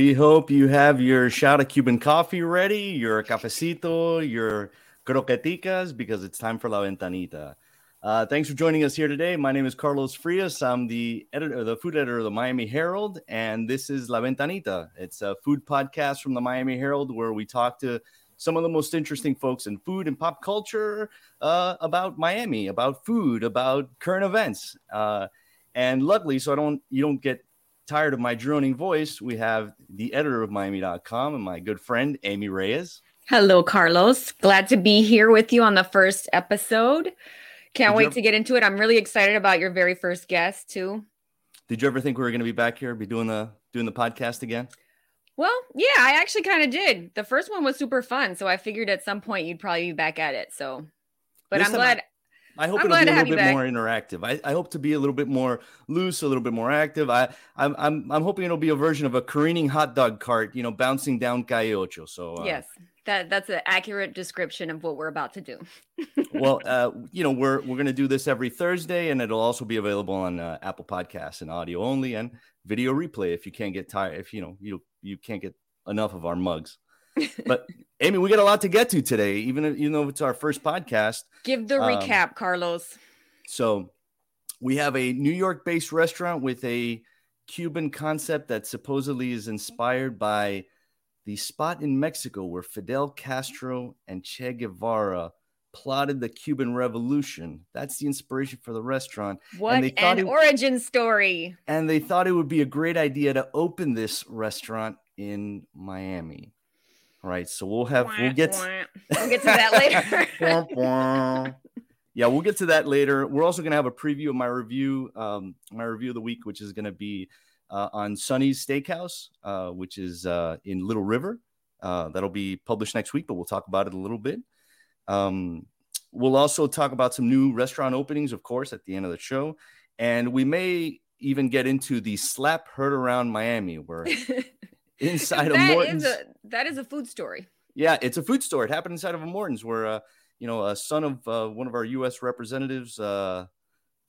We hope you have your shot of Cuban coffee ready, your cafecito, your croqueticas, because it's time for La Ventanita. Uh, thanks for joining us here today. My name is Carlos Frias. I'm the editor, the food editor of the Miami Herald, and this is La Ventanita. It's a food podcast from the Miami Herald where we talk to some of the most interesting folks in food and pop culture uh, about Miami, about food, about current events. Uh, and luckily, so I don't you don't get tired of my droning voice, we have the editor of Miami.com and my good friend, Amy Reyes. Hello, Carlos. Glad to be here with you on the first episode. Can't Did wait you- to get into it. I'm really excited about your very first guest, too. Did you ever think we were going to be back here, be doing the doing the podcast again? Well, yeah, I actually kind of did. The first one was super fun. So I figured at some point you'd probably be back at it. So, but This I'm glad. I hope I'm it'll be a little bit back. more interactive. I, I hope to be a little bit more loose, a little bit more active. I I'm I'm, I'm hoping it'll be a version of a careening hot dog cart, you know, bouncing down Calle Ocho. So uh, yes, that that's an accurate description of what we're about to do. well, uh, you know, we're we're gonna do this every Thursday, and it'll also be available on uh, Apple Podcasts and audio only, and video replay if you can't get tired. If you know you you can't get enough of our mugs. But Amy, we got a lot to get to today, even if, even though it's our first podcast. Give the Um, recap, Carlos. So we have a New York based restaurant with a Cuban concept that supposedly is inspired by the spot in Mexico where Fidel Castro and Che Guevara plotted the Cuban Revolution. That's the inspiration for the restaurant. What they thought an it- origin story. And they thought it would be a great idea to open this restaurant in Miami. All right. So we'll have, we'll get. We'll get to that later. Yeah, we'll get to that later. We're also going to have a preview of my review, um, my review of the week, which is going to be uh, on Sunny's Steakhouse, uh, which is uh, in Little River. Uh, that'll be published next week, but we'll talk about it a little bit. Um, we'll also talk about some new restaurant openings, of course, at the end of the show, and we may even get into the slap heard around Miami, where inside of That is Morton's. a that is a food story. Yeah, it's a food store. It happened inside of a Morton's where, uh, you know, a son of uh, one of our U.S. representatives uh,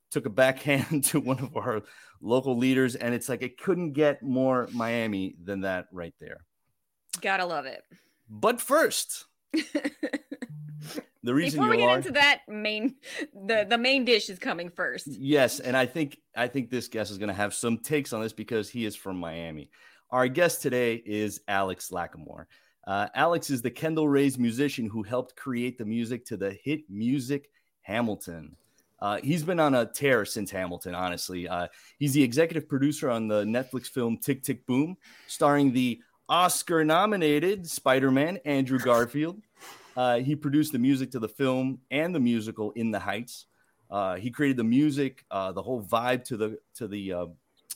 took a backhand to one of our local leaders, and it's like it couldn't get more Miami than that right there. Gotta love it. But first, the reason Before we get are into that main, the the main dish is coming first. yes, and I think I think this guest is going to have some takes on this because he is from Miami. Our guest today is Alex Lacamoire. Uh, Alex is the Kendall Ray's musician who helped create the music to the hit music Hamilton. Uh, he's been on a tear since Hamilton, honestly. Uh, he's the executive producer on the Netflix film Tick Tick Boom, starring the Oscar nominated Spider Man, Andrew Garfield. Uh, he produced the music to the film and the musical In the Heights. Uh, he created the music, uh, the whole vibe to the to the uh,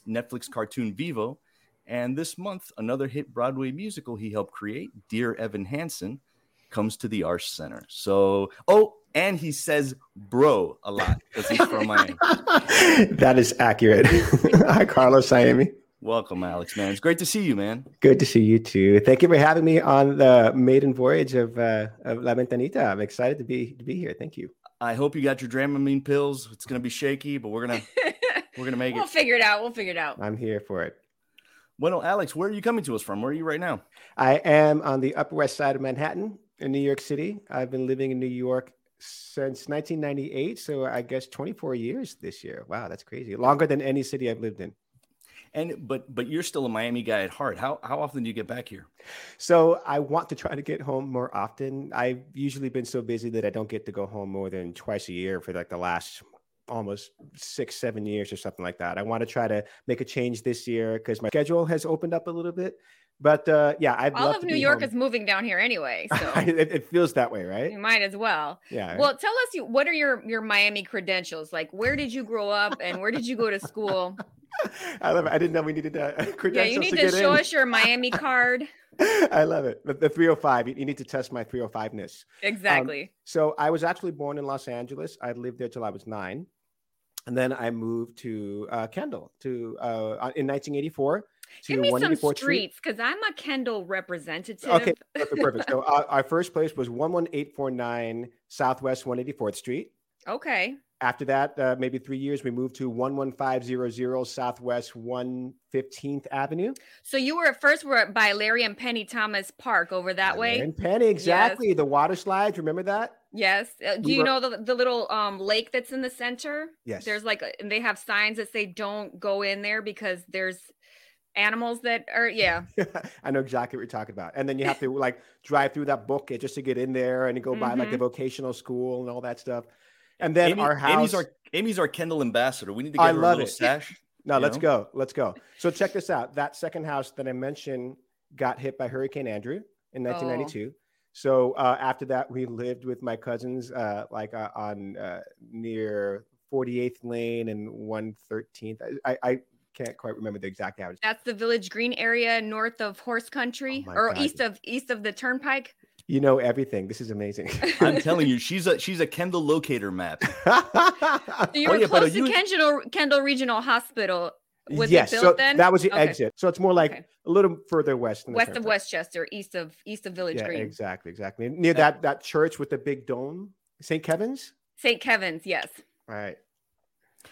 Netflix cartoon Vivo. And this month, another hit Broadway musical he helped create, Dear Evan Hansen, comes to the Arts Center. So, oh, and he says bro a lot because he's from Miami. that is accurate. Hi, Carlos. Hi, Amy. Welcome, Alex, man. It's great to see you, man. Good to see you too. Thank you for having me on the maiden voyage of, uh, of La Ventanita. I'm excited to be to be here. Thank you. I hope you got your Dramamine pills. It's gonna be shaky, but we're gonna we're gonna make it. we'll figure it out. We'll figure it out. I'm here for it. Well, Alex, where are you coming to us from? Where are you right now? I am on the Upper West Side of Manhattan in New York City. I've been living in New York since 1998, so I guess 24 years this year. Wow, that's crazy. Longer than any city I've lived in. And but but you're still a Miami guy at heart. How how often do you get back here? So I want to try to get home more often. I've usually been so busy that I don't get to go home more than twice a year for like the last almost six, seven years or something like that. I want to try to make a change this year because my schedule has opened up a little bit. But uh, yeah, I'd all love of New York home. is moving down here anyway, so it, it feels that way, right? you might as well. Yeah. Well, tell us you what are your your Miami credentials? Like where did you grow up and where did you go to school? I love it. I didn't know we needed uh, credentials Yeah, you need to, to show in. us your Miami card. I love it. The, the 305. You, you need to test my 305ness. Exactly. So I was actually born in Los Angeles. I lived there till I was nine, and then I moved to uh, Kendall to uh, in 1984 to Give me some 184th streets because I'm a Kendall representative. Okay, perfect. perfect. So uh, our first place was 11849 Southwest 184th Street. okay. After that, uh, maybe three years, we moved to 11500 Southwest 115th Avenue. So you were at first were by Larry and Penny Thomas Park over that way. And Penny, exactly. The water slides. Remember that? Yes. Uh, do We you were- know the, the little um lake that's in the center? Yes. There's like a- and they have signs that say don't go in there because there's animals that are yeah. I know exactly what you're talking about. And then you have to like drive through that book just to get in there and you go by like the vocational school and all that stuff. And then Amy- our house. Amy's our Amy's our Kendall ambassador. We need to I get her a love little it. sash. no, let's know? go. Let's go. So check this out. That second house that I mentioned got hit by Hurricane Andrew in 1992. So uh, after that, we lived with my cousins, uh, like uh, on uh, near 48th Lane and 113th. I, I, I can't quite remember the exact average. That's the Village Green area north of Horse Country Oh or God. east of east of the Turnpike. You know everything. This is amazing. I'm telling you, she's a she's a Kendall locator map. So you Oh, were yeah, but close are you- to Kendall Kendall Regional Hospital. Was yes, it so then? that was the Okay. exit. So it's more like Okay. a little further west. than the West of Westchester, east of east of Village Yeah, Green. exactly, exactly. Near that that church with the big dome, St. Kevin's. St. Kevin's, yes. All right.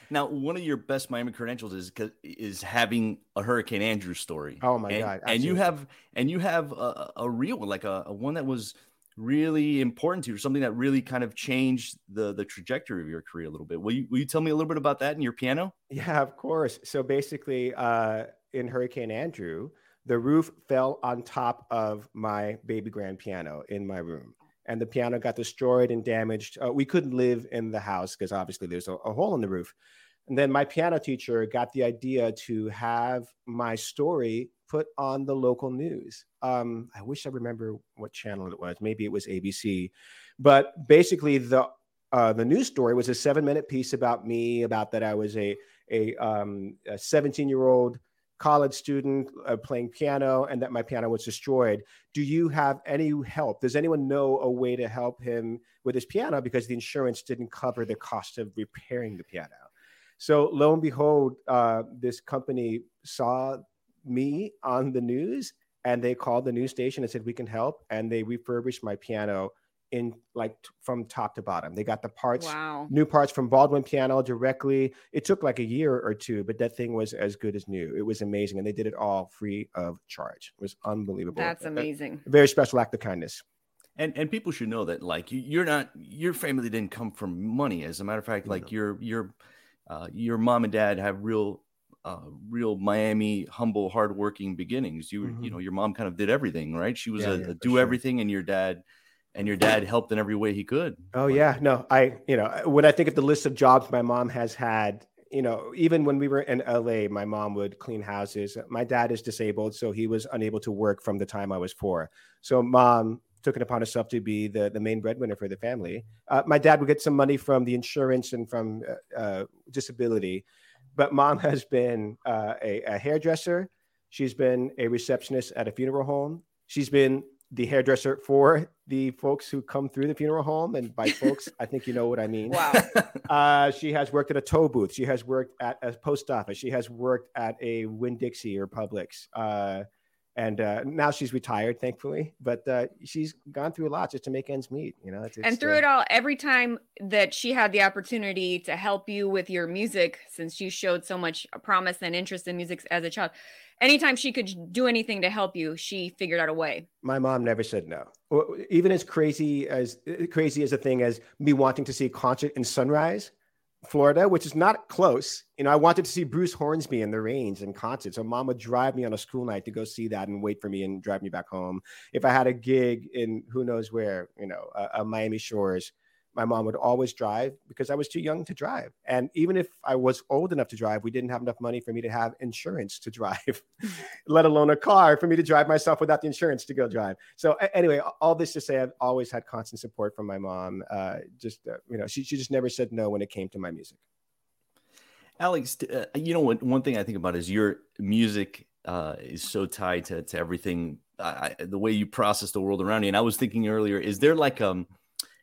Now, one of your best Miami credentials is 'cause- is having a Hurricane Andrew story. Oh my and, God, And you have and you have a, a real one, like a, a one that was really important to you, something that really kind of changed the the trajectory of your career a little bit. Will you will you tell me a little bit about that in your piano? Yeah, of course. So basically, uh, in Hurricane Andrew, the roof fell on top of my baby grand piano in my room. And the piano got destroyed and damaged. Uh, we couldn't live in the house because obviously there's a, a hole in the roof. And then my piano teacher got the idea to have my story put on the local news. Um, I wish I remember what channel it was. Maybe it was ABC. But basically, the uh, the news story was a seven minute piece about me, about that I was a a, um, a 17 year old college student uh, playing piano and that my piano was destroyed. Do you have any help? Does anyone know a way to help him with his piano because the insurance didn't cover the cost of repairing the piano? So lo and behold, uh, this company saw me on the news and they called the news station and said we can help and they refurbished my piano in like t- from top to bottom. They got the parts Wow. new parts from Baldwin Piano directly. It took like a year or two, but that thing was as good as new. It was amazing, and they did it all free of charge. It was unbelievable. That's A- a amazing. very special act of kindness. And and people should know that like you, you're not your family didn't come from money. As a matter of fact, like your your uh, your mom and dad have real uh, real Miami humble hardworking beginnings. You you Mhm. know your mom kind of did everything right. She was Yeah, a, yeah, a do sure. everything, and your dad and your dad helped in every way he could. Oh Like, yeah, no, I you know when I think of the list of jobs my mom has had, you know, even when we were in LA, my mom would clean houses. My dad is disabled, so he was unable to work from the time I was four. So mom took it upon herself to be the, the main breadwinner for the family. Uh, my dad would get some money from the insurance and from uh, uh, disability, but mom has been uh, a, a hairdresser. She's been a receptionist at a funeral home. She's been the hairdresser for the folks who come through the funeral home. And by folks, I think you know what I mean. Wow. Uh, she has worked at a tow booth. She has worked at a post office. She has worked at a Winn Dixie or Publix. Uh, and uh, now she's retired, thankfully. But uh, she's gone through a lot just to make ends meet. You know, it's, and through uh, it all, every time that she had the opportunity to help you with your music, since you showed so much promise and interest in music as a child, anytime she could do anything to help you, she figured out a way. my mom never said no. Even as crazy as crazy as a thing as me wanting to see a concert in Sunrise, Florida, which is not close. You know, I wanted to see Bruce Hornsby and the Range in concert. So mom would drive me on a school night to go see that and wait for me and drive me back home. If I had a gig in who knows where, you know, uh, uh, Miami Shores, my mom would always drive because I was too young to drive. And even if I was old enough to drive, we didn't have enough money for me to have insurance to drive, let alone a car for me to drive myself without the insurance to go drive. So anyway, all this to say, I've always had constant support from my mom. Uh, just uh, you know, she she just never said no when it came to my music. Alex, uh, you know what? One thing I think about is your music uh, is so tied to, to everything, I, the way you process the world around you. And I was thinking earlier, is there like um,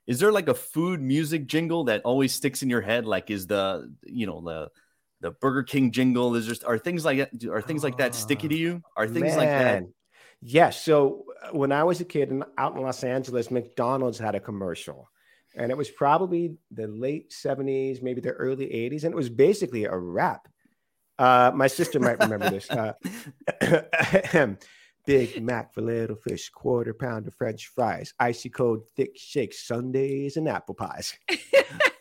is there like a food music jingle that always sticks in your head? Like, is the you know the the Burger King jingle? Is just are things like that? Are things like that sticky to you? Are things like that? Man. Yes. So uh, when I was a kid and out in Los Angeles, McDonald's had a commercial. And it was probably the late 70s, maybe the early 80s. And it was basically a rap. Uh, my sister might remember this. Uh, Big Mac for little fish, Quarter Pounder French fries, icy cold thick shakes, sundaes, and apple pies. and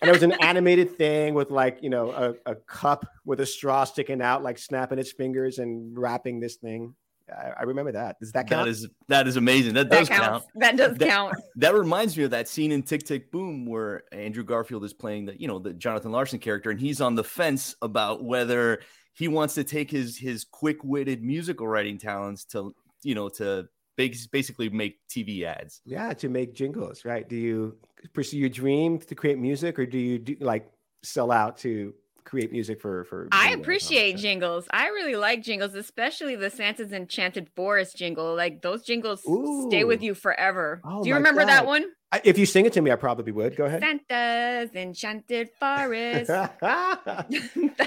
it was an animated thing with like, you know, a, a cup with a straw sticking out, like snapping its fingers and wrapping this thing. I, I remember that. Does that count? That is that is amazing. That, That does counts. count. That does That- count. That reminds me of that scene in Tick Tick Boom where Andrew Garfield is playing the, you know, the Jonathan Larson character, and he's on the fence about whether he wants to take his his quick-witted musical writing talents to, you know, to basically make TV ads. Yeah, to make jingles, right? Do you pursue your dream to create music, or do you do like sell out to create music for for? I oh, jingles? appreciate jingles. I really like jingles, especially the Santa's Enchanted Forest jingle. Like those jingles stay with you forever. Oh Do you my remember that one? I, if you sing it to me, I probably would. Go ahead. Santa's Enchanted Forest.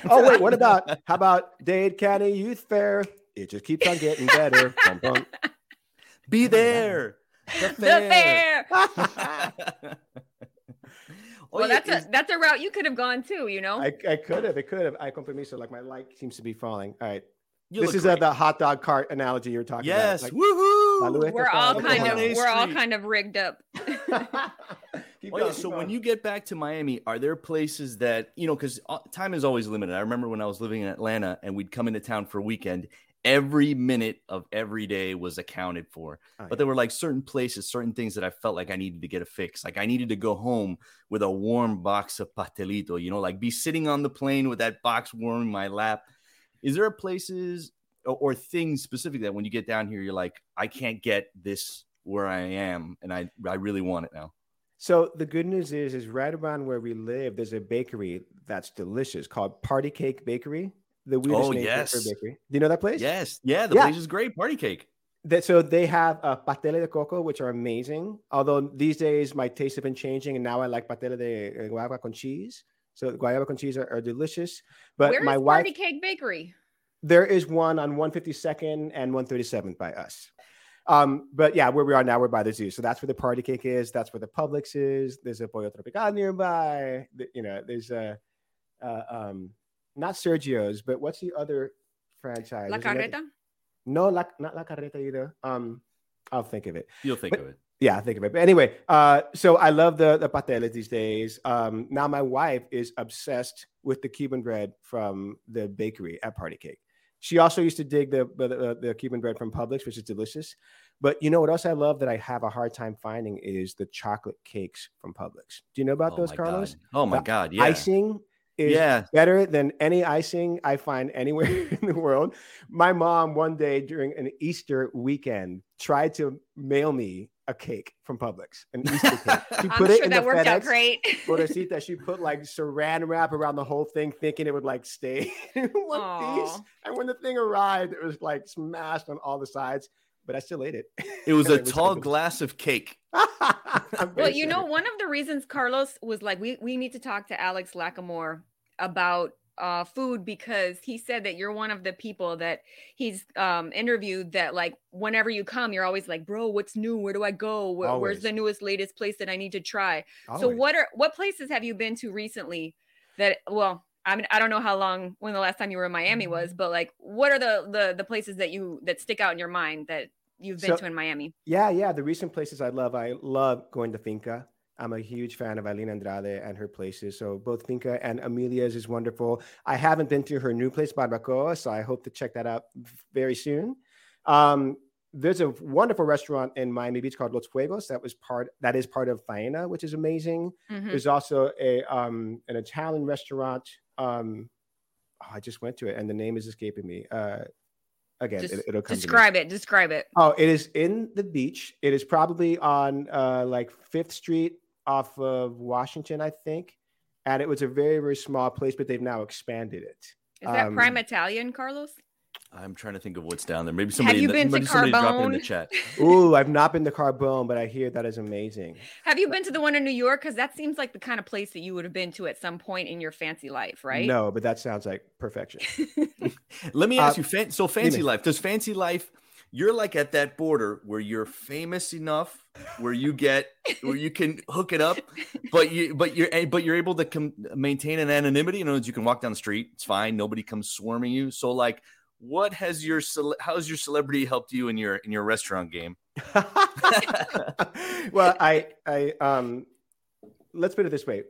oh wait, what about how about Dade County Youth Fair? It just keeps on getting better. Bum, bum. Be there. The the fair? Oh, well, that's is- a that's a route you could have gone too. You know. I, I could have, it could have. I compromiso. Like my light seems to be falling. All right, you this is uh, the hot dog cart analogy you're talking yes. about. Woohoo! We're all kind of we're all kind of rigged up. Keep Oh, yeah, so keep when going. you get back to Miami, are there places that you know? Because time is always limited. I remember when I was living in Atlanta and we'd come into town for a weekend. Every minute of every day was accounted for, Oh, but there were like certain places, certain things that I felt like I needed to get a fix. Like I needed to go home with a warm box of pastelito. You know, like be sitting on the plane with that box warm in my lap. Is there places or, or things specific that when you get down here, you're like, I can't get this where I am, and I I really want it now. So the good news is, is right around where we live, there's a bakery that's delicious called Party Cake Bakery. The weirdest Oh, name for- yes. for bakery. Do you know that place? Yes, yeah, the Yeah. place is great. Party cake. That, so they have uh, patele de coco, which are amazing. Although these days my tastes have been changing, and now I like patele de guayaba con cheese. So guayaba con cheese are, are delicious. But Where is my wife, Party Cake Bakery? there is one on 152nd and 137th by us. Um, but yeah, where we are now, we're by the zoo. So that's where the party cake is. That's where the Publix is. There's a Pollo Tropical nearby. The- You know, there's a, uh, um, not Sergio's, but what's the other franchise? La There's another- Carreta? No, la, not La Carreta either. Um, I'll think of it. You'll think But- of it. Yeah, I think of it. But anyway, uh, so I love the the pateles these days. Um, now my wife is obsessed with the Cuban bread from the bakery at Party Cake. She also used to dig the the, the Cuban bread from Publix, which is delicious. But you know what else I love that I have a hard time finding is the chocolate cakes from Publix. Do you know about oh those, Carlos? God. Oh my The god, yeah. Icing is yeah. better than any icing I find anywhere in the world. My mom one day during an Easter weekend tried to mail me a cake from Publix, an Easter cake. She I'm put it sure in that the worked out great. Pobrecita, she put like saran wrap around the whole thing, thinking it would like stay in one piece. And when the thing arrived, it was like smashed on all the sides. But I still ate it. It was a It was tall good. glass of cake. Well, you know, one of the reasons Carlos was like, we we need to talk to Alex Lacamoire about uh, food because he said that you're one of the people that he's um, interviewed that like whenever you come, you're always like, bro, what's new? Where do I go? Where, where's the newest, latest place that I need to try? So what are what places have you been to recently that well I mean I don't know how long when the last time you were in Miami Mm-hmm. was, but like what are the the the places that you that stick out in your mind that you've been So- to in Miami? Yeah, yeah. The recent places I love, I love going to Finka. I'm a huge fan of Eileen Andrade and her places. So both Finka and Amelia's is wonderful. I haven't been to her new place, Barbakoa, so I hope to check that out very soon. Um, there's a wonderful restaurant in Miami Beach called Los Fuegos that was part that is part of Faena, which is amazing. Mhm. There's also a um, an Italian restaurant. Um, oh, I just went to it, and the name is escaping me. Uh, again, Just it, will come. Describe it. Describe it. Oh, it is in the beach. It is probably on uh, like Fifth Street off of Washington, I think. And it was a very, very small place, but they've now expanded it. Is that Um, Prime Italian, Carlos? I'm trying to think of what's down there. Maybe somebody, Have you in the- been to maybe somebody drop it in the Carbone? chat. Ooh, I've not been to Carbone, but I hear that is amazing. Have you been to the one in New York? Because that seems like the kind of place that you would have been to at some point in your fancy life, right? No, but that sounds like perfection. Let me ask Uh, you, fan- so Fancy me. Life, does Fancy Life, you're like at that border where you're famous enough where you get where you can hook it up, but you but you're eh, but you're able to com- maintain an anonymity. In other words, you can walk down the street, it's fine, nobody comes swarming you. So like, what has your cele- how has your celebrity helped you in your in your restaurant game? well, I, I, um, let's put it this way.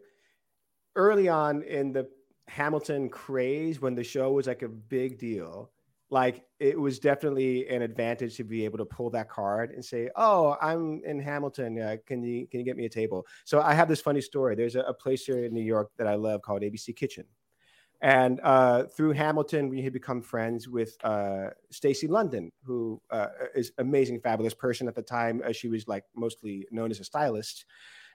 Early on in the Hamilton craze, when the show was like a big deal, like it was definitely an advantage to be able to pull that card and say, "Oh, I'm in Hamilton. Uh, can you can you get me a table?" So I have this funny story. There's a, a place here in New York that I love called ABC Kitchen. And uh, through Hamilton, we had become friends with uh, Stacy London, who uh, is amazing, fabulous person at the time. Uh, she was like mostly known as a stylist,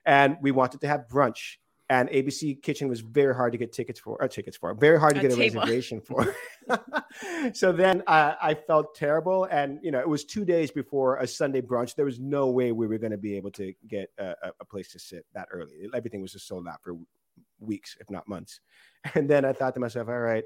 and we wanted to have brunch. And ABC Kitchen was very hard to get tickets for, or tickets for, very hard to A get a reservation for. so then uh, I felt terrible, and you know it was two days before a Sunday brunch. There was no way we were going to be able to get a- a place to sit that early. Everything was just sold out for weeks, if not months. And then I thought to myself, all right,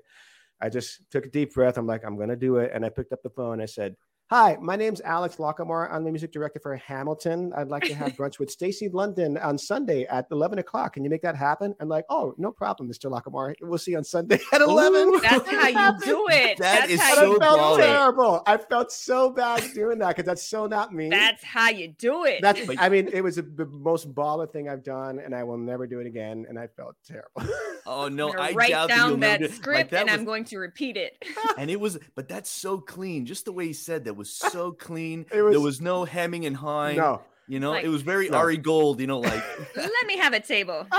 I just took a deep breath. I'm like, I'm going to do it. And I picked up the phone. I said, Hi, my name's Alex Lacamoire. I'm the music director for Hamilton. I'd like to have brunch with Stacy London on Sunday at 11 o'clock. Can you make that happen? I'm like, Oh, no problem, Mr. Lacamoire. We'll see you on Sunday at 11. That's how you do it. That That's is how so you I felt baller. do it. terrible. I felt so bad doing that because that's so not me. That's how you do it. That's, I mean, it was the most baller thing I've done, and I will never do it again. And I felt terrible. Oh no, I'm gonna I write doubt that down you'll that never do- like, script that and I'm going to repeat it. and it was but that's so clean just the way he said that was so clean It was- there was no hemming and hawing no. you know Like- it was very No. ari gold you know like Let me have a table.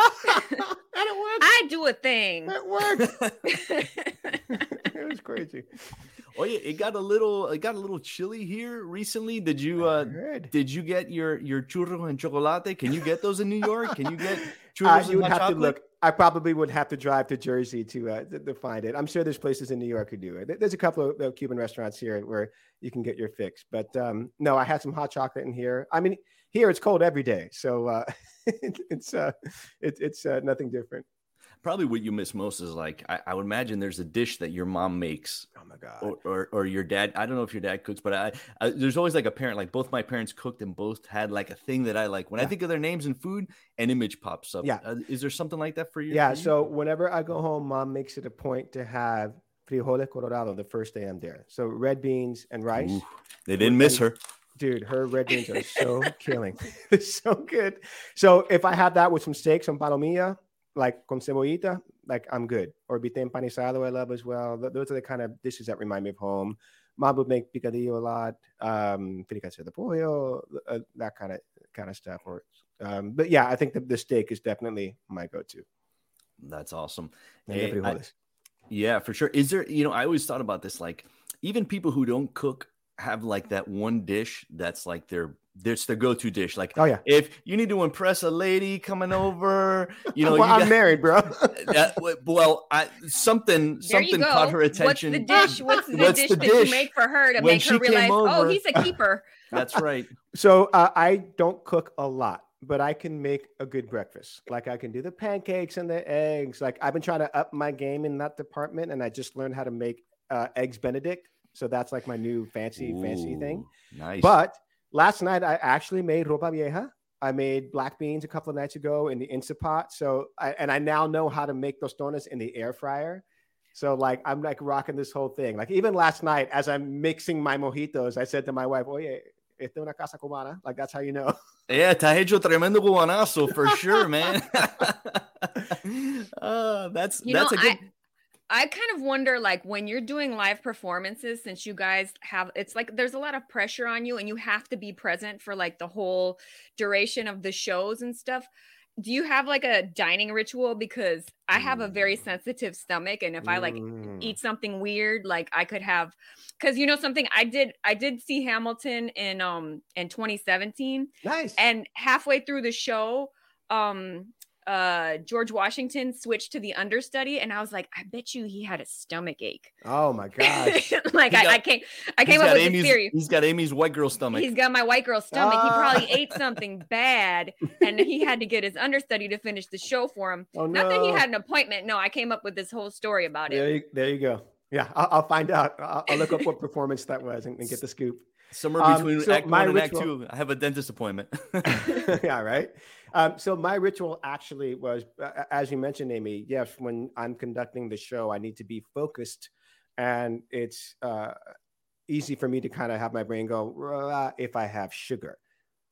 and it worked. I do a thing. It worked. it was crazy. oh yeah it got a little it got a little chilly here recently did you uh Good. did you get your your churro and chocolate can you get those in new york can you get churros Uh, you would have to look. I probably would have to drive to Jersey to uh, to, to find it. I'm sure there's places in New York who do it. There's a couple of uh, Cuban restaurants here where you can get your fix. But um, no, I had some hot chocolate in here. I mean, here it's cold every day, so uh, it's uh, it, it's uh, nothing different. Probably what you miss most is like I, I would imagine there's a dish that your mom makes Oh my god. or, or or your dad. I don't know if your dad cooks, but I, I there's always like a parent. Like both my parents cooked and both had like a thing that I like. When I think of their names and food, an image pops up. Yeah. Uh, is there something like that for you? Yeah. for you? So whenever I go home, mom makes it a point to have frijoles colorado the first day I'm there. So red beans and rice. Ooh, they didn't miss her. Dude, her red beans are so killing. They're so good. So if I have that with some steak, some palomilla, like con cebollita, like I'm good. Or bistec empanizado, I love as well. Those are the kind of dishes that remind me of home. Mom would make picadillo a lot, um, fricassé de pollo, uh, that kind of kind of stuff. Or, um, but yeah, I think the, the steak is definitely my go-to. That's awesome. Eh, I- yeah, for sure. Is there? You know, I always thought about this. Like even people who don't cook have like that one dish that's like their that's their go-to dish. Like oh yeah. if you need to impress a lady coming over, you know, well, you I'm got- married, bro. that- well, I, something There something caught her attention. What's the dish? What's the What's dish the that dish? you make for her to When make she her came realize, oh, he's a keeper? That's right. So uh, I don't cook a lot, but I can make a good breakfast. Like I can do the pancakes and the eggs. Like I've been trying to up my game in that department, and I just learned how to make uh, eggs Benedict. So that's like my new fancy, fancy thing. Nice. But last night I actually made ropa vieja. I made black beans a couple of nights ago in the Instant Pot. So I, and I now know how to make tostones in the air fryer. So like I'm like rocking this whole thing. Like even last night as I'm mixing my mojitos, I said to my wife, "Oye, esta una casa cubana." Like that's how you know. Yeah, te hecho tremendo cubanazo for sure, man. uh, that's You that's know, a good. I kind of wonder like when you're doing live performances since you guys have it's like there's a lot of pressure on you and you have to be present for like the whole duration of the shows and stuff. Do you have like a dining ritual because I have a very sensitive stomach and if I like Mm. eat something weird like I could have cuz you know something I did I did see Hamilton in um in 2017 nice. and halfway through the show um uh george washington switched to the understudy and i was like i bet you he had a stomach ache oh my gosh. like He I, got- I came i came up with Amy's, this theory He's got Amy's white girl stomach. he's got my white girl stomach he Ah. probably ate something bad and he had to get his understudy to finish the show for him Oh not that he had an appointment no i came up with this whole story about There it you, there you go. Yeah, I'll, I'll find out. I'll, I'll look up what performance that was and, and get the scoop. Somewhere Um, between so Act my One and Act Two, I have a dentist appointment. yeah, right. Um, so my ritual actually was, uh, as you mentioned, Amy. Yes, when I'm conducting the show, I need to be focused, and it's uh, easy for me to kind of have my brain go if I have sugar.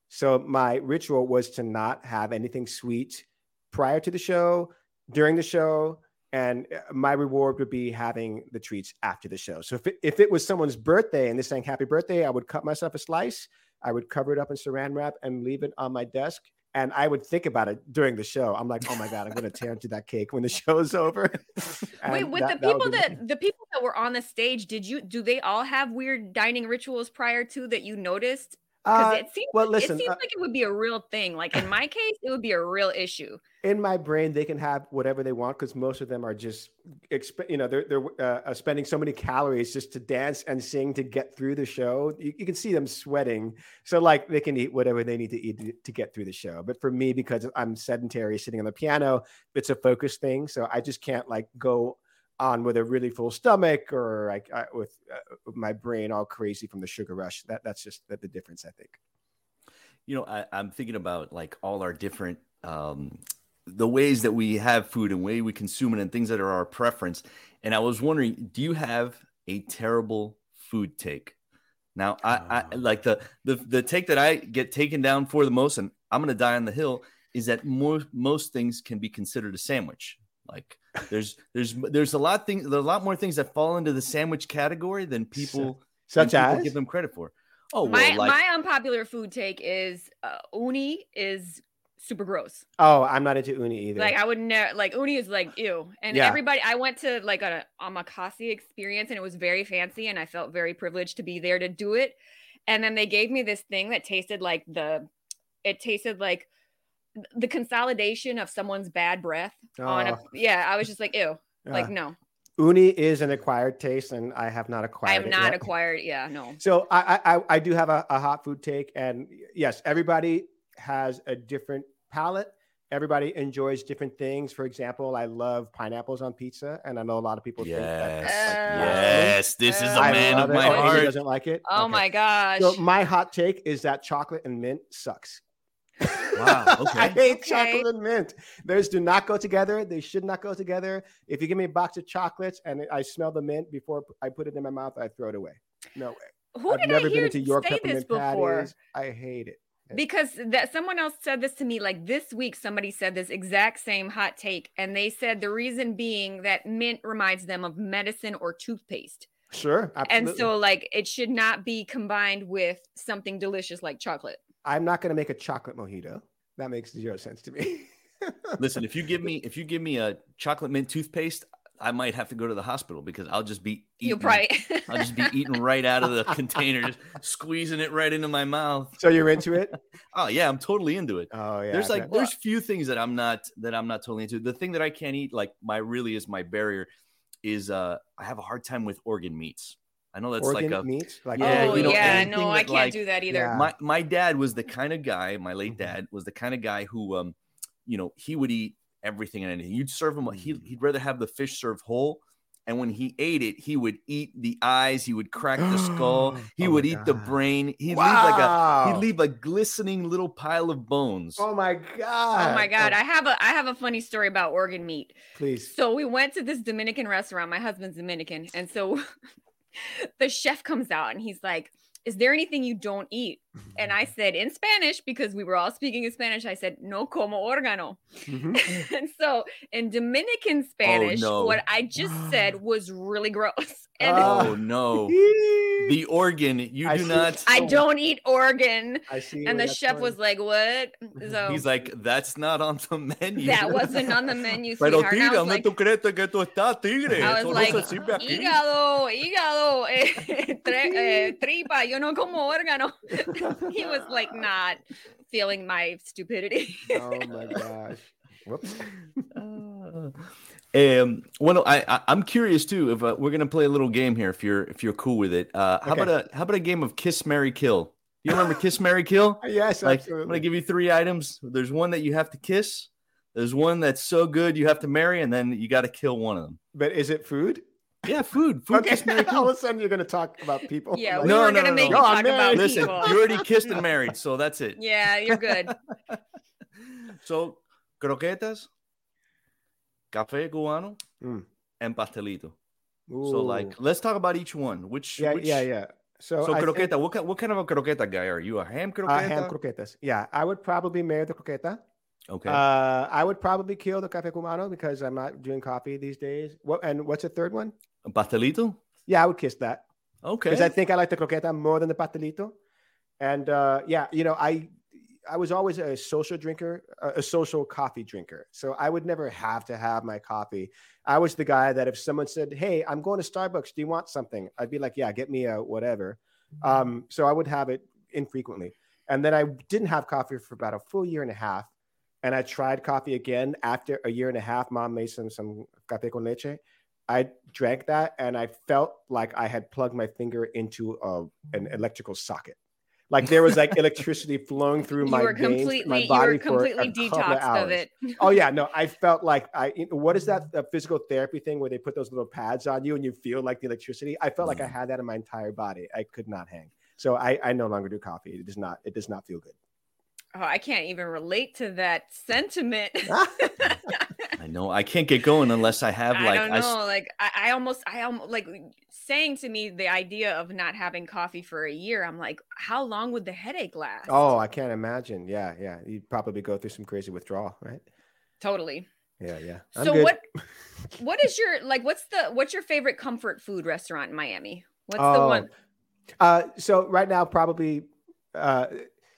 So my ritual was to not have anything sweet prior to the show, during the show, and uh, my reward would be having the treats after the show. So if it, if it was someone's birthday and they're saying happy birthday, I would cut myself a slice. I would cover it up in saran wrap and leave it on my desk. And I would think about it during the show. I'm like, oh my God, I'm going to tear into that cake when the show's over. Wait, with that- the people be- that the people that were on the stage, did you do they all have weird dining rituals prior to that you noticed? Because Uh, it seems well, listen, it seems uh, like it would be a real thing. Like in my case, it would be a real issue. in my brain they can have whatever they want because most of them are just exp- you know they're, they're uh, uh, spending so many calories just to dance and sing to get through the show you, you can see them sweating so like they can eat whatever they need to eat to, to get through the show but for me because i'm sedentary sitting on the piano it's a focus thing so i just can't like go on with a really full stomach or like uh, with uh, with my brain all crazy from the sugar rush that that's just the, the difference i think you know, I, I'm thinking about like all our different um, the ways that we have food and way we consume it and things that are our preference. And I was wondering, do you have a terrible food take? Now, I, I Oh. like the, the the take that I get taken down for the most, and I'm gonna die on the hill. Is that more most things can be considered a sandwich? Like there's there's there's a lot things there's a lot more things that fall into the sandwich category than people such than people as give them credit for. Oh well, my like my unpopular food take is uh, uni is super gross. oh i'm not into uni either Like I would never like uni is like ew. And Yeah. everybody I went to like a omakase experience and it was very fancy and I felt very privileged to be there to do it. And then they gave me this thing that tasted like the it tasted like the consolidation of someone's bad breath on a Oh. yeah, I was just like ew. Like Uh, no. uni is an acquired taste and i have not acquired I acquired am it not yet. acquired. Yeah, no. so I, I I- I do have a, a hot food take and yes everybody has a different palate everybody enjoys different things for example i love pineapples on pizza and i know a lot of people think that's yes, like Uh, yes, this is a I man of it. my Oh, Amy heart. doesn't like it Oh Okay. my gosh. so my hot take is that chocolate and mint sucks Wow, I hate Okay. chocolate and mint. Those do not go together. They should not go together. If you give me a box of chocolates and I smell the mint before I put it in my mouth, I throw it away. No way. Who I've did never I been hear into York say this peppermint before? patties. I hate it. because that someone else said this to me like this week somebody said this exact same hot take and they said the reason being that mint reminds them of medicine or toothpaste Sure. and so like it should not be combined with something delicious like chocolate I'm not going to make a chocolate mojito. That makes zero sense to me. Listen, if you give me if you give me a chocolate mint toothpaste, I might have to go to the hospital because I'll just be you eating. probably I'll just be eating right out of the container, just squeezing it right into my mouth. so you're into it? Oh yeah, I'm totally into it. Oh yeah. there's like that- there's few things that I'm not that I'm not totally into. The thing that I can't eat, like my really is my barrier, is uh I have a hard time with organ meats. I know that's Organ like a meat. Like Yeah, oh you know, yeah, anything no, I can't like- do that either. Yeah. my my dad was the kind of guy my late Mhm. dad was the kind of guy who um you know he would eat everything and anything you'd serve him he, Mm. he'd rather have the fish served whole and when he ate it he would eat the eyes he would crack the skull he Oh would my eat the brain he'd wow. leave like a he'd leave a glistening little pile of bones Oh my god. Oh my god, I have a I have a funny story about organ meat. please. So we went to this Dominican restaurant. My husband's Dominican, and so the chef comes out and he's like, "Is there anything you don't eat?" And I said in Spanish because we were all speaking in Spanish. I said, "No como órgano." Mhm. and so in Dominican Spanish, no. what I just said was really gross. And oh no the organ you I do see. not I don't eat organ. I see. And the chef going. was like, "What?" So he's like that's not on the menu that wasn't on the menu, Pero sweetheart. And I was like, tú crees que tú estás, tigre? I was like, se hígado, hígado, eh, tre- eh, tripa, yo no como órgano. he was like not feeling my stupidity. oh my gosh. Whoops. Um, well, I, I I'm curious too. If uh, we're gonna play a little game here, if you're if you're cool with it, uh, how Okay. about a how about a game of Kiss Mary Kill? You remember Kiss Mary Kill? Yes, Like I'm gonna give you three items. There's one that you have to kiss. There's one that's so good you have to marry, and then you got to kill one of them. but is it food? Yeah, food. Food. Okay. Kiss Mary All of a sudden, you're going to talk about people. yeah, Like, we No, were no, gonna no, make no. you No, talk married. about Listen, people. you already kissed and married, so that's it. yeah, you're good. So croquetas, café cubano, Mm. and pastelito. So like, let's talk about each one. Which yeah, which, yeah, yeah. So, So I think, croqueta, what kind, what kind of a croqueta guy are you? A ham croqueta? uh, ham croquetas. Yeah, I would probably marry the croqueta. okay. Uh, I would probably kill the cafe cubano because I'm not doing coffee these days. What and what's the third one? Pastelito? Yeah, I would kiss that Okay. because I think I like the croqueta more than the pastelito. And uh, yeah, you know, I I was always a social drinker, a, a social coffee drinker. So I would never have to have my coffee. I was the guy that if someone said, "Hey, I'm going to Starbucks. Do you want something?" I'd be like, "Yeah, get me a whatever." Um, so I would have it infrequently. And then I didn't have coffee for about a full year and a half. And I tried coffee again after a year and a half. Mom made some some café con leche. I drank that and I felt like I had plugged my finger into a, an electrical socket. Like there was like electricity flowing through You my were veins, completely, my you body were for completely a couple of detoxed of it. Oh yeah, no, I felt like I. What is that the physical therapy thing where they put those little pads on you and you feel like the electricity? I felt like I mm. had that in my entire body. I could not hang. So I, I no longer do coffee. It does not. It does not feel good. Oh, I can't even relate to that sentiment. I know. I can't get going unless I have like I like don't I s- know. like I, I almost, I almost like saying to me the idea of not having coffee for a year. I'm like, how long would the headache last? oh, I can't imagine. Yeah, yeah. You'd probably go through some crazy withdrawal, right? totally. Yeah, yeah. I'm So good. what? What is your like? What's the what's your favorite comfort food restaurant in Miami? What's the one? Uh, so right now, probably. Uh,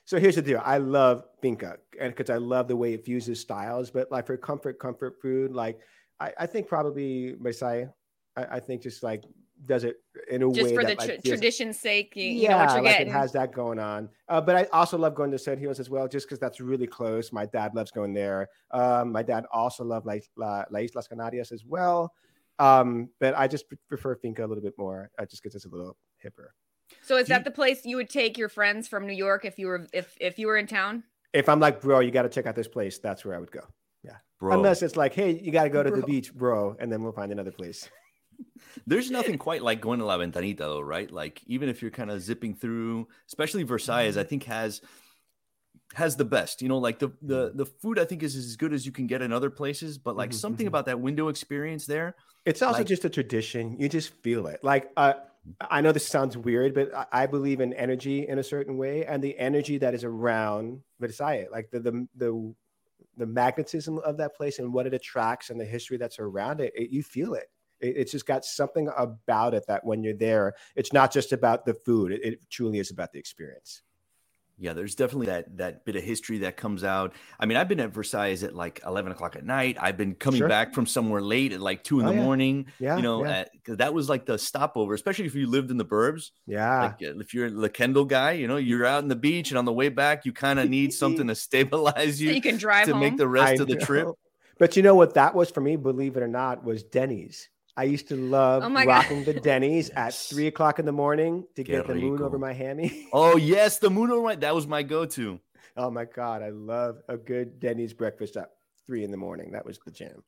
so here's the deal. I love Finka, and because I love the way it fuses styles. But like for comfort, comfort food, like I, I think probably Versailles. I, I think just like does it in a Just way Just for that the like, tradition's sake, you, you yeah, know what you're like getting. it has that going on. Uh, but I also love going to San Hills as well, just because that's really close. My dad loves going there. Um, my dad also loved La, La, La Islas Canarias as well. Um, but I just prefer Finka a little bit more, uh, just because it's a little hipper. so is you- that the place you would take your friends from New York if you were if if you were in town? If I'm like, bro, you got to check out this place, that's where I would go. Yeah. Bro. Unless it's like, hey, you got to go to the beach, bro, and then we'll find another place. There's nothing quite like going to La Ventanita, though, right? Like even if you're kind of zipping through, especially Versailles, Mm-hmm. I think has has the best. You know, like the the the food I think is as good as you can get in other places, but like Mhm, something mhm. about that window experience there. It's also Like- just a tradition. You just feel it. Like, uh, I know this sounds weird, but I- I believe in energy in a certain way, and the energy that is around Versailles, like the the the, the magnetism of that place and what it attracts and the history that's around it, it you feel it. it. It's just got something about it that when you're there, it's not just about the food. It, it truly is about the experience. Yeah, there's definitely that that bit of history that comes out. I mean, I've been at Versailles at like 11 o'clock at night. I've been coming Sure. back from somewhere late at like two in Oh, the yeah. morning. Yeah, you know, yeah. at, 'cause that was like the stopover, especially if you lived in the burbs. Yeah. like if you're the Kendall guy, you know, you're out on the beach and on the way back, you kind of need something to stabilize So you you can drive to home. make the rest I of the trip. But you know what that was for me, believe it or not, was Denny's. I used to love Oh my God. rocking the Denny's at three o'clock in the morning to Qué get the moon over my hammy. Oh yes, the moon right. That was my go-to. oh my God, I love a good Denny's breakfast at three in the morning. That was the jam.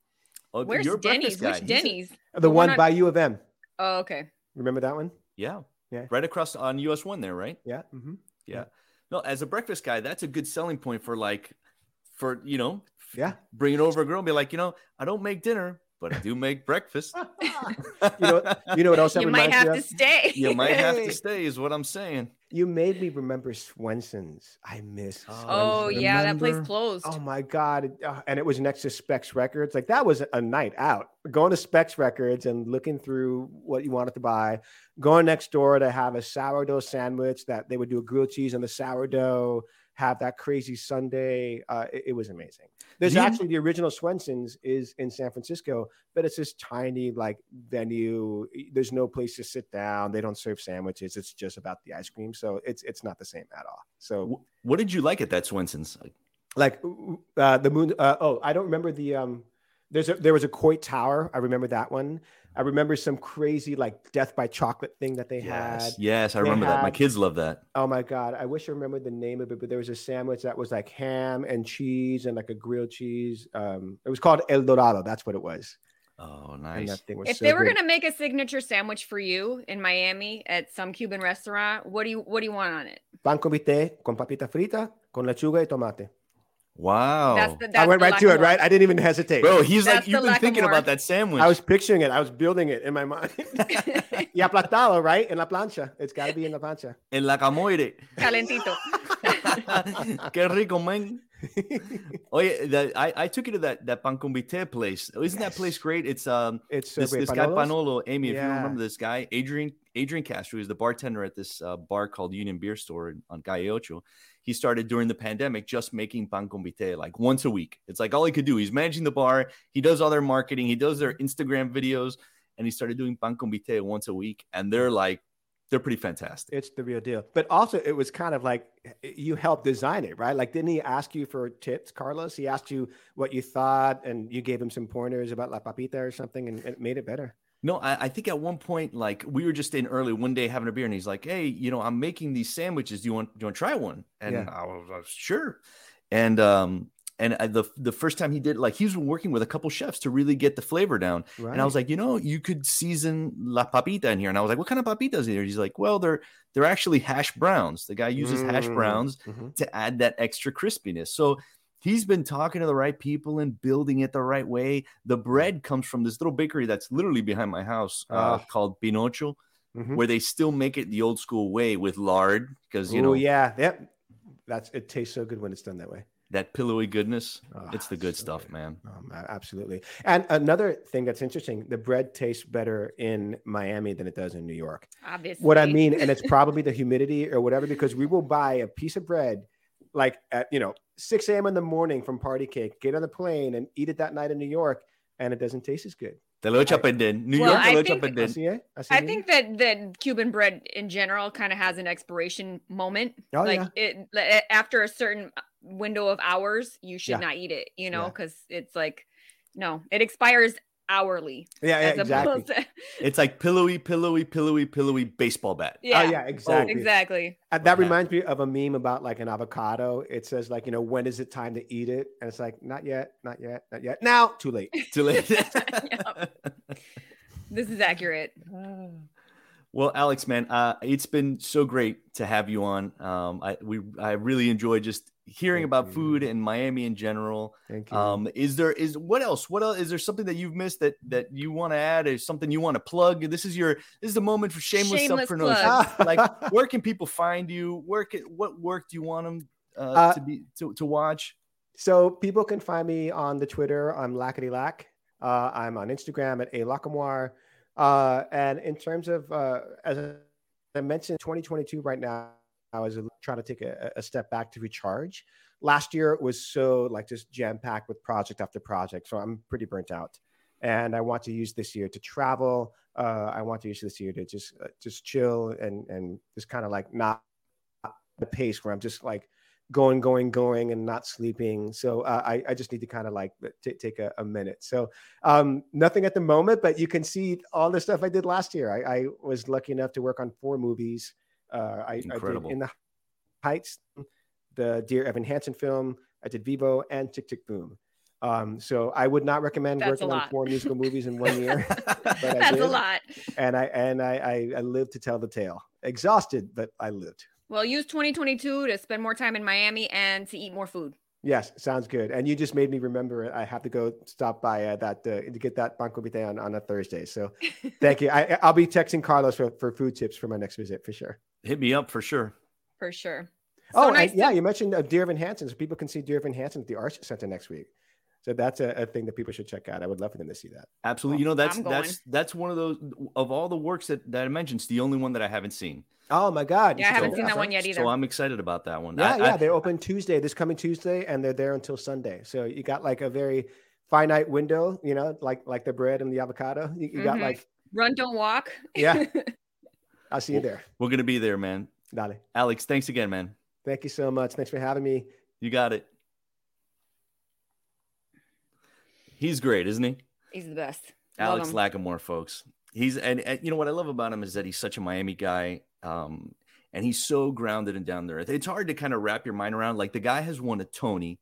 Oh, Where's you're a breakfast Denny's? guy. Which He's a- Denny's? The one one on- by U of M. Oh, okay. Remember that one? yeah. Yeah. Right across on US one there, right? Yeah. hmm Yeah. No, as a breakfast guy, that's a good selling point for like, for you know, Yeah. bringing over a girl and be like, you know, I don't make dinner, but I do make breakfast. You know, you know what else that You might reminds have me to of? stay. you might have to stay, is what I'm saying. You made me remember Swensen's. I miss. Oh, Oh yeah, that place closed. Oh my god! uh, and it was next to Specs Records. Like that was a night out. Going to Specs Records and looking through what you wanted to buy. Going next door to have a sourdough sandwich that they would do a grilled cheese on the sourdough. Have that crazy sundae. Uh, it, it was amazing. There's You- actually the original Swensen's is in San Francisco, but it's this tiny like venue. There's no place to sit down. They don't serve sandwiches. It's just about the ice cream. So it's it's not the same at all. So What did you like at that Swensen's? like uh, the moon. Uh, oh, I don't remember the. Um, there's a there was a Coit Tower. I remember that one. I remember some crazy like death by chocolate thing that they had. Yes, yes, I They remember that. My kids love that. Oh my god, I wish I remembered the name of it. But there was a sandwich that was like ham and cheese and like a grilled cheese. Um, it was called El Dorado. That's what it was. Oh, And nice. that thing was if so they were good. gonna make a signature sandwich for you in Miami at some Cuban restaurant, what do you what do you want on it? pan con bistec con papita frita con lechuga y tomate. Wow. That's the that's I went right to it. Right, I didn't even hesitate. Bro, he's That's like, you've been thinking about that sandwich. I was picturing it. I was building it in my mind. y aplatado, right? En la plancha. It's got to be in la plancha. En la camoire. Calentito. Qué rico, man. Oh yeah, that, I, I took you to that that pan con bistec place. Isn't that place great? It's um It's this, this guy Panolo, Amy. If you Yeah. remember this guy, Adrian Adrian Castro, is the bartender at this uh, bar called Union Beer Store on Calle Ocho. He started during the pandemic just making pan con bistec like once a week. It's like all he could do. He's managing the bar. He does all their marketing. He does their Instagram videos, and he started doing pan con bistec once a week. And they're like, they're pretty fantastic. It's the real deal. But also, it was kind of like you helped design it, right? Like, didn't he ask you for tips, Carlos? He asked you what you thought, and you gave him some pointers about La Papita or something, and it made it better. No, I, I think at one point, like we were just in early one day having a beer, and he's like, "Hey, you know, I'm making these sandwiches. Do you want do you want to try one?" And Yeah. I was like, "Sure." And um, and I- the the first time he did, like he was working with a couple chefs to really get the flavor down. Right. And I was like, you know, you could season la papita in here. And I was like, what kind of papitas here? He's like, well, they're they're actually hash browns. The guy uses hash Mm, browns mhm. to add that extra crispiness. So he's been talking to the right people and building it the right way. The bread comes from this little bakery that's literally behind my house uh, Ah. called Pinocho, Mhm. where they still make it the old school way with lard because you Ooh, know yeah, yep. That's it. Tastes so good when it's done that way. that pillowy goodness. Ah, it's the good so stuff, good. man. Um, a- absolutely. And another thing that's interesting: the bread tastes better in Miami than it does in New York. Obviously. what I mean, and it's probably the humidity or whatever, because we will buy a piece of bread like at you know 6 a.m. in the morning from party cake, get on the plane and eat it that night in New York, and it doesn't taste as good. Te lo echa I- a. New Well, York te I lo echa a think- perder. Así es, así I think that that Cuban bread in general kind of has an expiration moment. Oh, like yeah. it eh, after a certain uh, window of hours, you should Yeah. not eat it. You know, Yeah. because it's like no, it expires hourly. yeah, yeah, exactly. to It's like pillowy, pillowy, pillowy, pillowy baseball bat. yeah, Oh, yeah, exactly. exactly. And that Yeah. reminds me of a meme about like an avocado. It says like, you know, when is it time to eat it? And it's like, not yet, not yet, not yet. Now, too late. Too late. This is accurate. Well, Alex, man, uh, it's been so great to have you on. Um, I we I really enjoy just hearing Thank about you. food and Miami in general. Thank you. Um, is there is what else? What else is there something that you've missed that that you want to add? Is something you want to plug? This is your this is the moment for shameless, Shameless self promotion. like, where can people find you? Where can, what work do you want them uh, Uh, to be to, to watch? So people can find me on the Twitter. I'm Lackety Lack. Uh, I'm on Instagram at a Lacamoire. Uh, and in terms of, uh, as I mentioned, 2022 right now, I was trying to take a, a step back to recharge. Last year was so like just jam packed with project after project. So I'm pretty burnt out. And I want to use this year to travel. Uh, I want to use this year to just uh, just chill and and just kind of like not the pace where I'm just like going, going, going, and not sleeping. So uh, I, I just need to kind of like t- take a, a, minute. So um, nothing at the moment, but you can see all the stuff I did last year. I, I was lucky enough to work on four movies. Uh, I, I, did In the Heights, the Dear Evan Hansen film. I did Vivo and Tick Tick Boom. Um, so I would not recommend That's working on four musical movies in one year. That's did, a lot. And I and I, I I lived to tell the tale. Exhausted, but I lived. Well, use 2022 to spend more time in Miami and to eat more food. Yes, sounds good. And you just made me remember I have to go stop by uh, that uh, to get that pan con bistec on, on a Thursday. So thank you. I, I'll be texting Carlos for, for food tips for my next visit for sure. Hit me up for sure. For sure. So oh, nice yeah, you mentioned uh, Dear Evan Hansen. So people can see Dear Evan Hansen at the Arts Center next week. So that's a, a, thing that people should check out. I would love for them to see that. Absolutely. You know, that's that's that's one of those of all the works that, that I mentioned, it's the only one that I haven't seen. Oh my God! Yeah, I haven't seen that one yet either. So I'm excited about that one. Yeah, I, yeah. I, they're open Tuesday, this coming Tuesday, and they're there until Sunday. So you got like a very finite window, you know, like like the bread and the avocado. You, you mm-hmm. got like run, don't walk. Yeah. I'll see you there. We're gonna be there, man. Dale. Alex, thanks again, man. Thank you so much. Thanks for having me. You got it. He's great, isn't he? He's the best. Alex Lacamoire, folks. He's and, and, you know what I love about him is that he's such a Miami guy. Um, and he's so grounded and down there. It's hard to kind of wrap your mind around. Like the guy has won a Tony,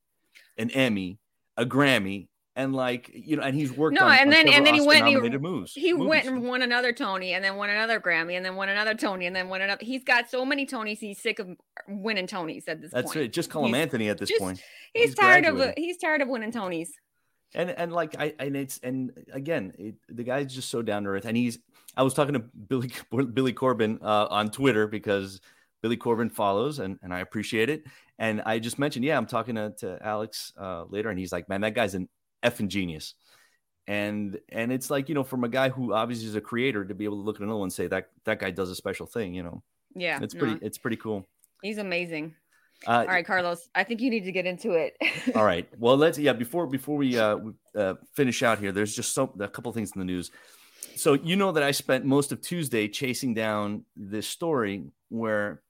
an Emmy, a Grammy, and like you know, and he's worked. No, on, and then and then he went. He, moves, he movies. went and won another Tony, and then won another Grammy, and then won another Tony, and then won another. He's got so many Tonys. He's sick of winning Tonys at this That's point. That's right. Just call him Anthony at this just, point. He's, he's tired graduated. of he's tired of winning Tonys and and like I and it's and again it, the guy's just so down to earth. And he's I was talking to Billy Billy Corben uh, on Twitter because Billy Corben follows and and I appreciate it. And I just mentioned yeah I'm talking to, to Alex uh, later and he's like man that guy's an effing genius. And and it's like you know from a guy who obviously is a creator to be able to look at another one and say that that guy does a special thing you know? Yeah it's pretty no. it's pretty cool. He's amazing uh, all right, Carlos. I think you need to get into it. all right. Well, let's yeah. Before before we uh, uh, finish out here, there's just so a couple things in the news. So you know that I spent most of Tuesday chasing down this story where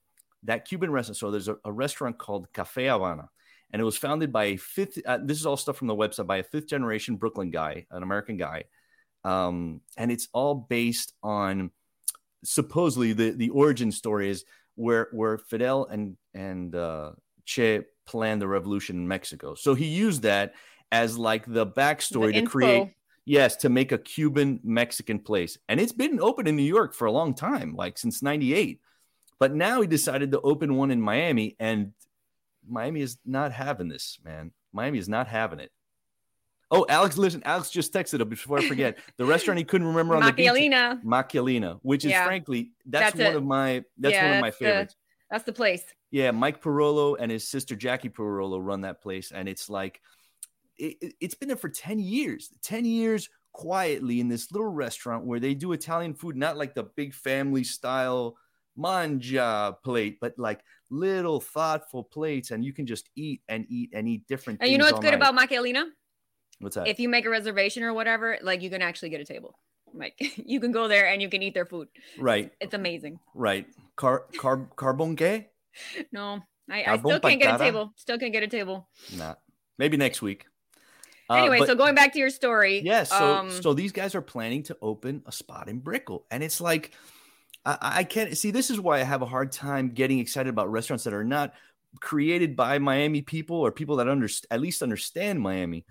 that Cuban restaurant. So there's a, a restaurant called Cafe Havana, and it was founded by a fifth. Uh, this is all stuff from the website by a fifth generation Brooklyn guy, an American guy, um, and it's all based on supposedly the the origin story is where where Fidel and and uh, Che planned the revolution in Mexico. So he used that as like the backstory the to info. create yes to make a Cuban Mexican place, and it's been open in New York for a long time, like since '98. But now he decided to open one in Miami, and Miami is not having this, man. Miami is not having it. Oh, Alex, listen, Alex just texted up before I forget. The restaurant he couldn't remember on the beach. Macchialina, which is yeah. frankly, that's, that's one of my that's yeah, one of my favorites. The, that's the place. Yeah, Mike Pirolo and his sister Jackie Pirolo run that place, and it's like it, has been there for 10 years. 10 years quietly in this little restaurant where they do Italian food, not like the big family style manja plate, but like little thoughtful plates, and you can just eat and eat and eat different. Things. And you know what's good night. about Macchialina? What's that? If you make a reservation or whatever, like you can actually get a table. Like you can go there and you can eat their food. Right. It's, it's amazing. Right. Car car carbon gay? No. I, I still can't get a table. Still can't get a table. Nah. Maybe next week. Uh, anyway, but, so going back to your story. Yeah, so um, so these guys are planning to open a spot in Brickell. And it's like I, I can't see this is why I have a hard time getting excited about restaurants that are not created by Miami people or people that under, at least understand Miami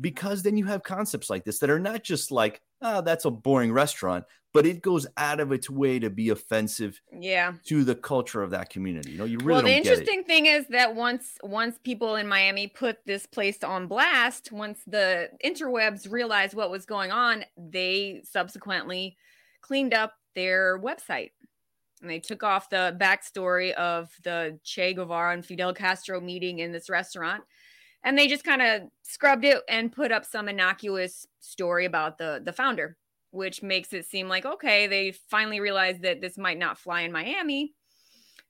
because then you have concepts like this that are not just like oh that's a boring restaurant but it goes out of its way to be offensive yeah. to the culture of that community. You know you really well the interesting thing is that once once people in miami put this place on blast once the interwebs realized what was going on they subsequently cleaned up their website. And they took off the backstory of the che guevara and fidel castro meeting in this restaurant and they just kind of scrubbed it and put up some innocuous story about the the founder which makes it seem like okay they finally realized that this might not fly in miami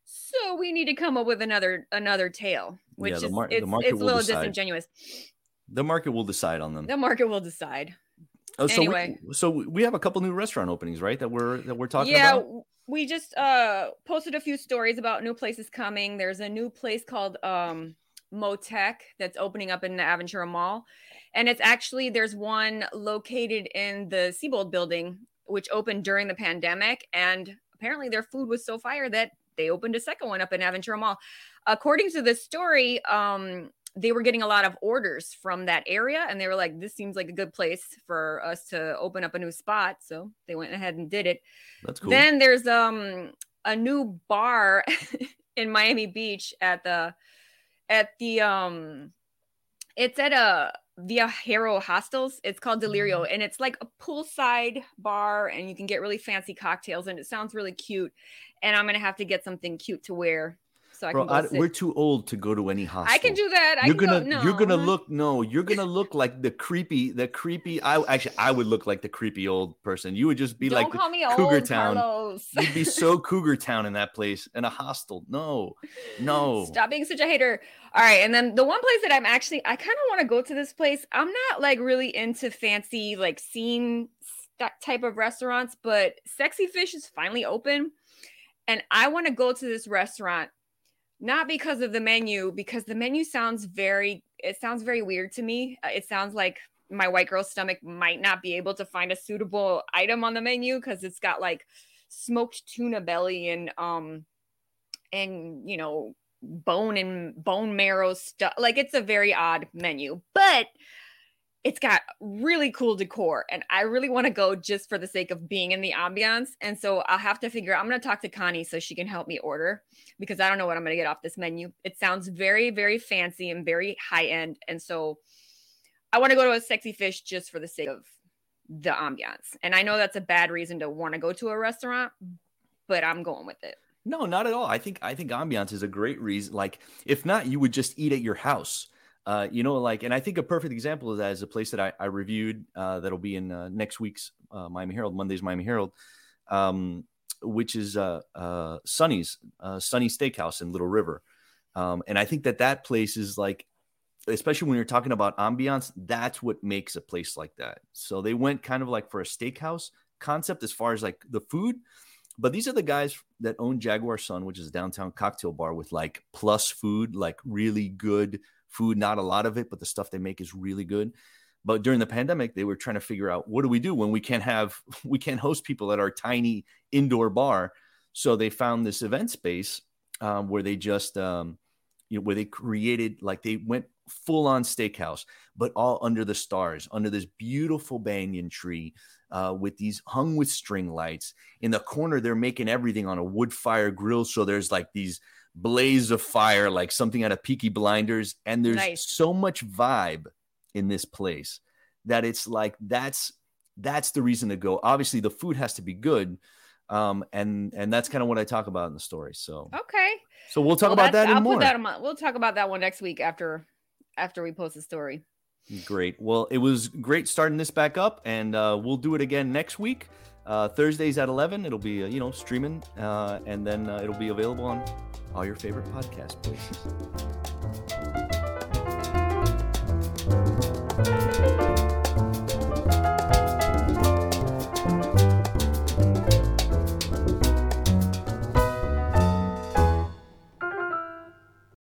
so we need to come up with another another tale which yeah, is mar- it's, it's a little decide. disingenuous the market will decide on them the market will decide Oh, so Anyway. we, so we have a couple new restaurant openings, right? That we're that we're talking yeah, about. we just uh posted a few stories about new places coming. There's a new place called um Motek that's opening up in the Aventura Mall. And it's actually there's one located in the Seybold building, which opened during the pandemic. And apparently their food was so fire that they opened a second one up in Aventura Mall. According to the story, um, they were getting a lot of orders from that area and they were like, this seems like a good place for us to open up a new spot. So they went ahead and did it. That's cool. Then there's um a new bar in Miami Beach at the at the um it's at a Viajero Hostels. It's called Delirio Mm-hmm. and it's like a poolside bar and you can get really fancy cocktails and it sounds really cute. And I'm gonna have to get something cute to wear so I Bro, can I, we're too old to go to any hostel. I can do that. I you're can gonna go, no. you're gonna look no you're gonna look like the creepy the creepy i actually i would look like the creepy old person you would just be Don't like call me cougar old, town Carlos. you'd be so cougar town in that place in a hostel no no Stop being such a hater. All right. And then the one place that I'm actually, I kind of want to go to this place. I'm not like really into fancy, like scene st- type of restaurants, but Sexy Fish is finally open. And I want to go to this restaurant, not because of the menu, because the menu sounds very, it sounds very weird to me. Uh, It sounds like my white girl's stomach might not be able to find a suitable item on the menu because it's got like smoked tuna belly and, um, and you know bone and bone marrow stuff like it's a very odd menu but it's got really cool decor and i really want to go just for the sake of being in the ambiance and so i'll have to figure i'm going to talk to connie so she can help me order because i don't know what i'm going to get off this menu. It sounds very very fancy and very high end and so i want to go to a sexy fish just for the sake of the ambiance and i know that's a bad reason to want to go to a restaurant but i'm going with it. No not at all. I think i think ambiance is a great reason like if not you would just eat at your house uh, you know, like, and I think a perfect example of that is a place that I, I reviewed uh, that'll be in uh, next week's uh, Miami Herald, Monday's Miami Herald, um, which is uh, uh, Sunny's, Sunny Steakhouse in Little River. Um, and I think that that place is like, especially when you're talking about ambiance, that's what makes a place like that. So they went kind of like for a steakhouse concept as far as like the food. But these are the guys that own Jaguar Sun, which is a downtown cocktail bar with like plus food, like really good food, not a lot of it, but the stuff they make is really good. But during the pandemic, they were trying to figure out what do we do when we can't have we can't host people at our tiny indoor bar. So they found this event space um, where they just um, you know where they created like they went full on steakhouse, but all under the stars, under this beautiful banyan tree. Uh, with these hung with string lights in the corner, they're making everything on a wood fire grill. So there's like these blaze of fire, like something out of Peaky Blinders. And there's Nice. so much vibe in this place that it's like that's that's the reason to go. Obviously, the food has to be good, um, and and that's kind of what I talk about in the story. So okay so we'll talk Well, about that I'll more. that on we'll talk about that one next week after after we post the story. Great. Well, it was great starting this back up, and uh, we'll do it again next week. Uh, Thursdays at 11. It'll be, uh, you know, streaming, uh, and then uh, it'll be available on all your favorite podcast places.